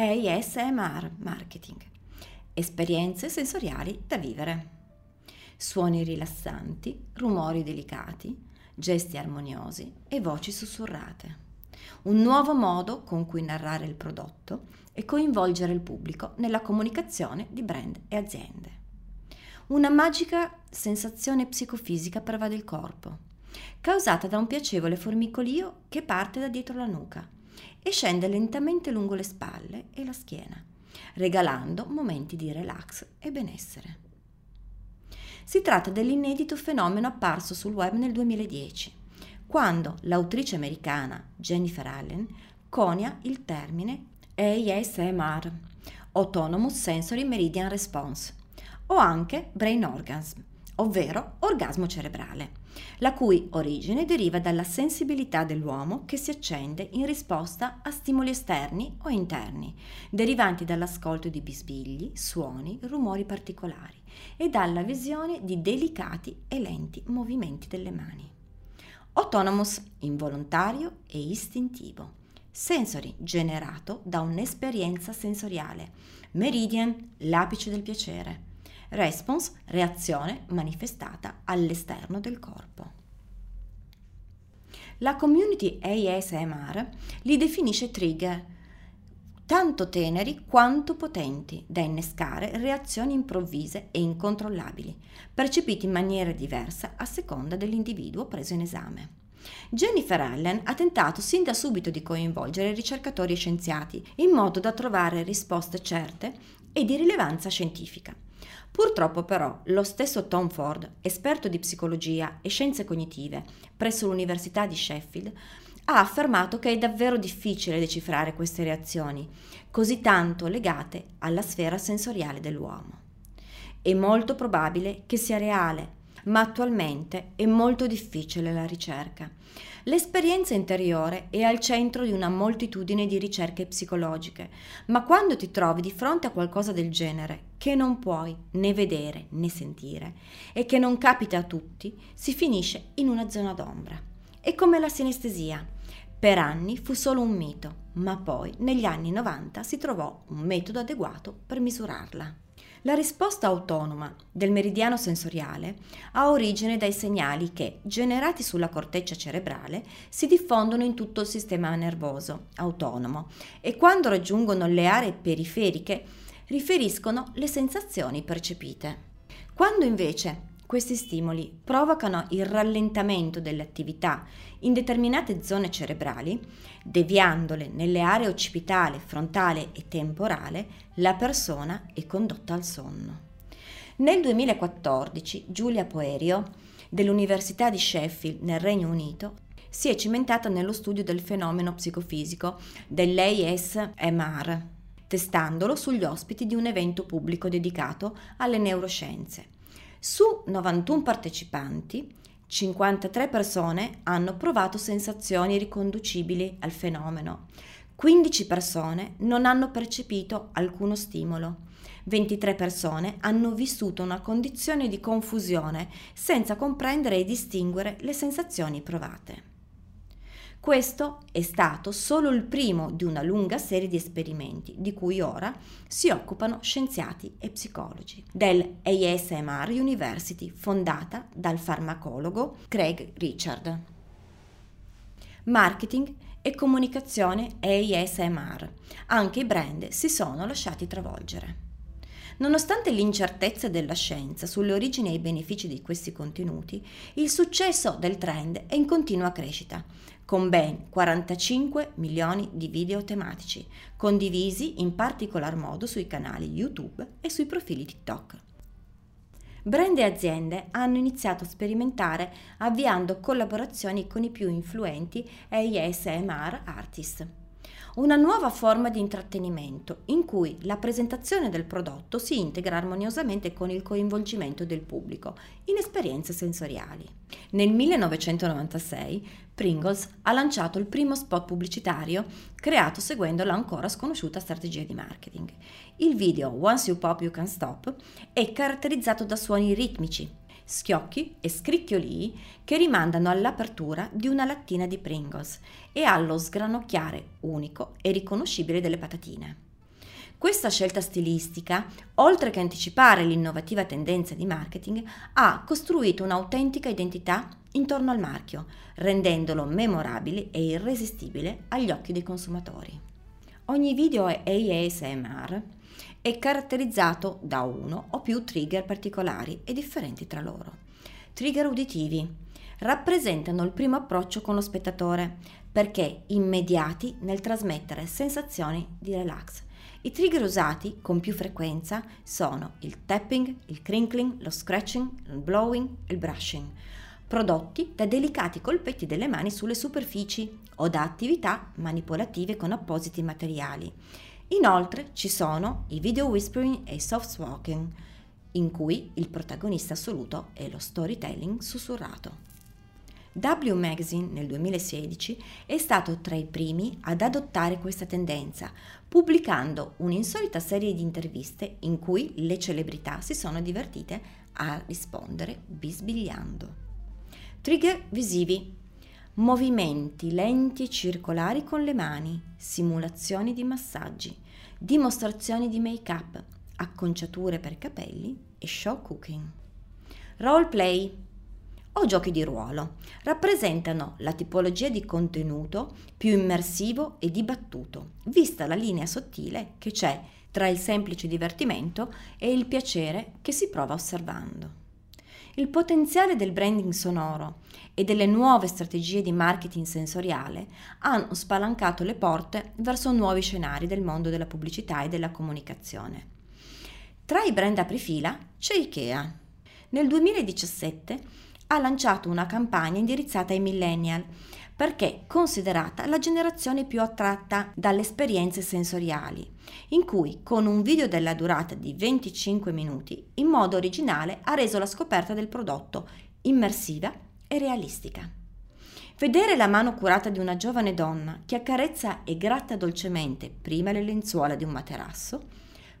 ASMR Marketing. Esperienze sensoriali da vivere. Suoni rilassanti, rumori delicati, gesti armoniosi e voci sussurrate. Un nuovo modo con cui narrare il prodotto e coinvolgere il pubblico nella comunicazione di brand e aziende. Una magica sensazione psicofisica pervade il corpo, causata da un piacevole formicolio che parte da dietro la nuca e scende lentamente lungo le spalle e la schiena, regalando momenti di relax e benessere. Si tratta dell'inedito fenomeno apparso sul web nel 2010, quando l'autrice americana Jennifer Allen conia il termine ASMR, Autonomous Sensory Meridian Response, o anche Brain Orgasm, ovvero orgasmo cerebrale, la cui origine deriva dalla sensibilità dell'uomo che si accende in risposta a stimoli esterni o interni, derivanti dall'ascolto di bisbigli, suoni, rumori particolari e dalla visione di delicati e lenti movimenti delle mani. Autonomous, involontario e istintivo. Sensory, generato da un'esperienza sensoriale. Meridian, l'apice del piacere Response, reazione manifestata all'esterno del corpo. La community ASMR li definisce trigger, tanto teneri quanto potenti, da innescare reazioni improvvise e incontrollabili, percepiti in maniera diversa a seconda dell'individuo preso in esame. Jennifer Allen ha tentato sin da subito di coinvolgere ricercatori e scienziati in modo da trovare risposte certe e di rilevanza scientifica. Purtroppo però lo stesso Tom Ford, esperto di psicologia e scienze cognitive presso l'Università di Sheffield, ha affermato che è davvero difficile decifrare queste reazioni, così tanto legate alla sfera sensoriale dell'uomo. È molto probabile che sia reale, ma attualmente è molto difficile la ricerca. L'esperienza interiore è al centro di una moltitudine di ricerche psicologiche, ma quando ti trovi di fronte a qualcosa del genere, che non puoi né vedere né sentire e che non capita a tutti, si finisce in una zona d'ombra. È come la sinestesia. Per anni fu solo un mito, ma poi negli anni 90 si trovò un metodo adeguato per misurarla. La risposta autonoma del meridiano sensoriale ha origine dai segnali che, generati sulla corteccia cerebrale, si diffondono in tutto il sistema nervoso autonomo e quando raggiungono le aree periferiche riferiscono le sensazioni percepite. Quando invece questi stimoli provocano il rallentamento delle attività in determinate zone cerebrali, deviandole nelle aree occipitale, frontale e temporale, la persona è condotta al sonno. Nel 2014 Giulia Poerio dell'Università di Sheffield nel Regno Unito si è cimentata nello studio del fenomeno psicofisico dell'ASMR, testandolo sugli ospiti di un evento pubblico dedicato alle neuroscienze. Su 91 partecipanti, 53 persone hanno provato sensazioni riconducibili al fenomeno. 15 persone non hanno percepito alcuno stimolo. 23 persone hanno vissuto una condizione di confusione senza comprendere e distinguere le sensazioni provate. Questo è stato solo il primo di una lunga serie di esperimenti di cui ora si occupano scienziati e psicologi del ASMR University fondata dal farmacologo Craig Richard. Marketing e comunicazione ASMR. Anche i brand si sono lasciati travolgere. Nonostante l'incertezza della scienza sulle origini e i benefici di questi contenuti, il successo del trend è in continua crescita, con ben 45 milioni di video tematici, condivisi in particolar modo sui canali YouTube e sui profili TikTok. Brand e aziende hanno iniziato a sperimentare avviando collaborazioni con i più influenti ASMR artist. Una nuova forma di intrattenimento in cui la presentazione del prodotto si integra armoniosamente con il coinvolgimento del pubblico in esperienze sensoriali. Nel 1996 Pringles ha lanciato il primo spot pubblicitario creato seguendo la ancora sconosciuta strategia di marketing. Il video Once You Pop You Can Stop è caratterizzato da suoni ritmici, schiocchi e scricchiolii che rimandano all'apertura di una lattina di Pringles e allo sgranocchiare unico e riconoscibile delle patatine. Questa scelta stilistica, oltre che anticipare l'innovativa tendenza di marketing, ha costruito un'autentica identità intorno al marchio, rendendolo memorabile e irresistibile agli occhi dei consumatori. Ogni video ASMR è caratterizzato da uno o più trigger particolari e differenti tra loro. Trigger uditivi rappresentano il primo approccio con lo spettatore perché immediati nel trasmettere sensazioni di relax. I trigger usati con più frequenza sono il tapping, il crinkling, lo scratching, il blowing e il brushing, prodotti da delicati colpetti delle mani sulle superfici o da attività manipolative con appositi materiali Inoltre ci sono i video whispering e i soft spoken, in cui il protagonista assoluto è lo storytelling sussurrato. W Magazine nel 2016 è stato tra i primi ad adottare questa tendenza, pubblicando un'insolita serie di interviste in cui le celebrità si sono divertite a rispondere bisbigliando. Trigger visivi movimenti lenti e circolari con le mani, simulazioni di massaggi, dimostrazioni di make-up, acconciature per capelli e show cooking. Roleplay o giochi di ruolo rappresentano la tipologia di contenuto più immersivo e dibattuto, vista la linea sottile che c'è tra il semplice divertimento e il piacere che si prova osservando. Il potenziale del branding sonoro e delle nuove strategie di marketing sensoriale hanno spalancato le porte verso nuovi scenari del mondo della pubblicità e della comunicazione. Tra i brand aprifila c'è IKEA. Nel 2017 ha lanciato una campagna indirizzata ai millennial perché considerata la generazione più attratta dalle esperienze sensoriali, in cui con un video della durata di 25 minuti, in modo originale ha reso la scoperta del prodotto immersiva e realistica. Vedere la mano curata di una giovane donna che accarezza e gratta dolcemente prima le lenzuola di un materasso,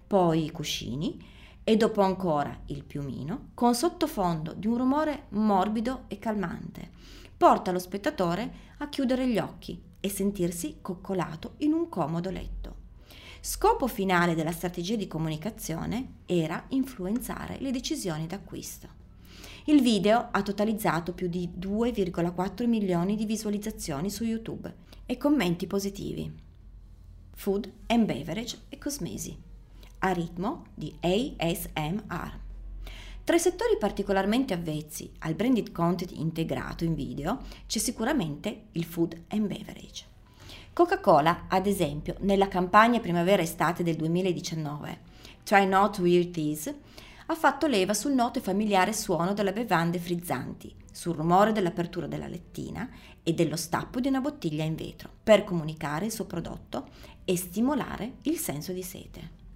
poi i cuscini e dopo ancora il piumino, con sottofondo di un rumore morbido e calmante, porta lo spettatore a chiudere gli occhi e sentirsi coccolato in un comodo letto. Scopo finale della strategia di comunicazione era influenzare le decisioni d'acquisto. Il video ha totalizzato più di 2,4 milioni di visualizzazioni su YouTube e commenti positivi. Food and Beverage e Cosmesi, a ritmo di ASMR. Tra i settori particolarmente avvezzi al branded content integrato in video c'è sicuramente il food and beverage. Coca-Cola, ad esempio, nella campagna primavera-estate del 2019, Try Not Weird This, ha fatto leva sul noto e familiare suono delle bevande frizzanti, sul rumore dell'apertura della lettina e dello stappo di una bottiglia in vetro, per comunicare il suo prodotto e stimolare il senso di sete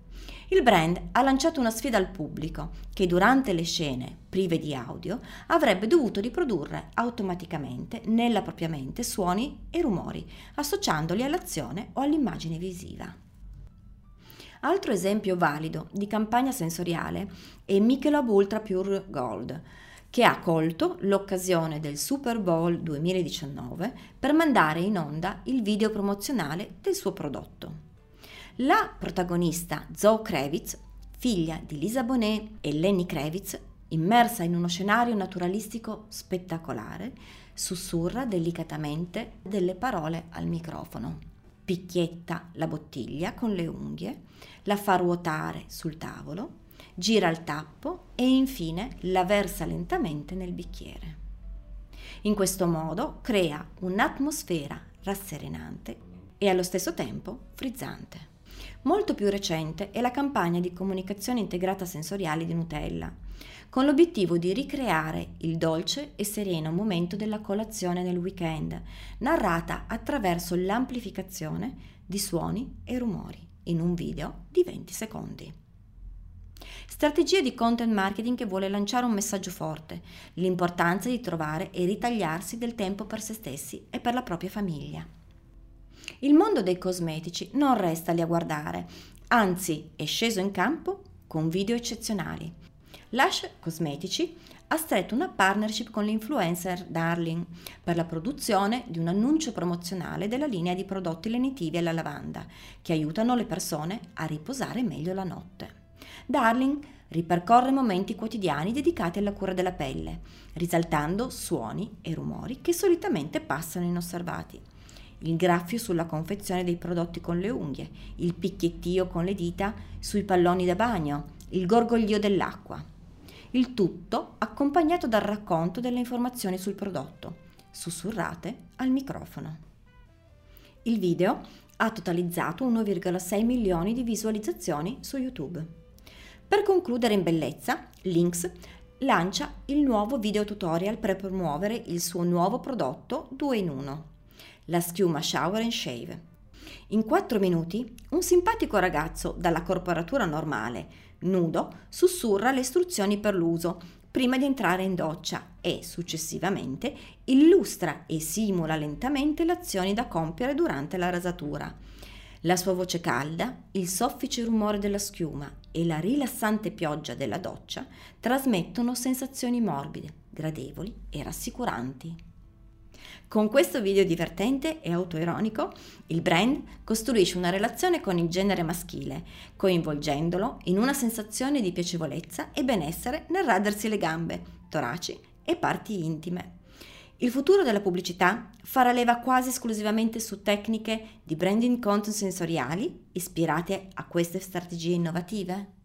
il brand ha lanciato una sfida al pubblico che durante le scene prive di audio avrebbe dovuto riprodurre automaticamente nella propria mente suoni e rumori, associandoli all'azione o all'immagine visiva. Altro esempio valido di campagna sensoriale è Michelob Ultra Pure Gold, che ha colto l'occasione del Super Bowl 2019 per mandare in onda il video promozionale del suo prodotto. La protagonista Zoe Kravitz, figlia di Lisa Bonet e Lenny Kravitz, immersa in uno scenario naturalistico spettacolare, sussurra delicatamente delle parole al microfono. Picchietta la bottiglia con le unghie, la fa ruotare sul tavolo, gira il tappo e infine la versa lentamente nel bicchiere. In questo modo crea un'atmosfera rasserenante e allo stesso tempo frizzante. Molto più recente è la campagna di comunicazione integrata sensoriale di Nutella, con l'obiettivo di ricreare il dolce e sereno momento della colazione nel weekend, narrata attraverso l'amplificazione di suoni e rumori in un video di 20 secondi. Strategia di content marketing che vuole lanciare un messaggio forte, l'importanza di trovare e ritagliarsi del tempo per se stessi e per la propria famiglia. Il mondo dei cosmetici non resta lì a guardare, anzi è sceso in campo con video eccezionali. Lush Cosmetici ha stretto una partnership con l'influencer Darling per la produzione di un annuncio promozionale della linea di prodotti lenitivi alla lavanda che aiutano le persone a riposare meglio la notte. Darling ripercorre momenti quotidiani dedicati alla cura della pelle, risaltando suoni e rumori che solitamente passano inosservati. Il graffio sulla confezione dei prodotti con le unghie, il picchiettio con le dita sui palloni da bagno, il gorgoglio dell'acqua. Il tutto accompagnato dal racconto delle informazioni sul prodotto, sussurrate al microfono. Il video ha totalizzato 1,6 milioni di visualizzazioni su YouTube. Per concludere in bellezza, Lynx lancia il nuovo video tutorial per promuovere il suo nuovo prodotto 2 in 1, la schiuma Shower and Shave. In 4 minuti, un simpatico ragazzo dalla corporatura normale, nudo, sussurra le istruzioni per l'uso prima di entrare in doccia e, successivamente, illustra e simula lentamente le azioni da compiere durante la rasatura la sua voce calda, il soffice rumore della schiuma e la rilassante pioggia della doccia trasmettono sensazioni morbide, gradevoli e rassicuranti. Con questo video divertente e autoironico, il brand costruisce una relazione con il genere maschile, coinvolgendolo in una sensazione di piacevolezza e benessere nel radersi le gambe, toraci e parti intime. Il futuro della pubblicità farà leva quasi esclusivamente su tecniche di branding content sensoriali ispirate a queste strategie innovative?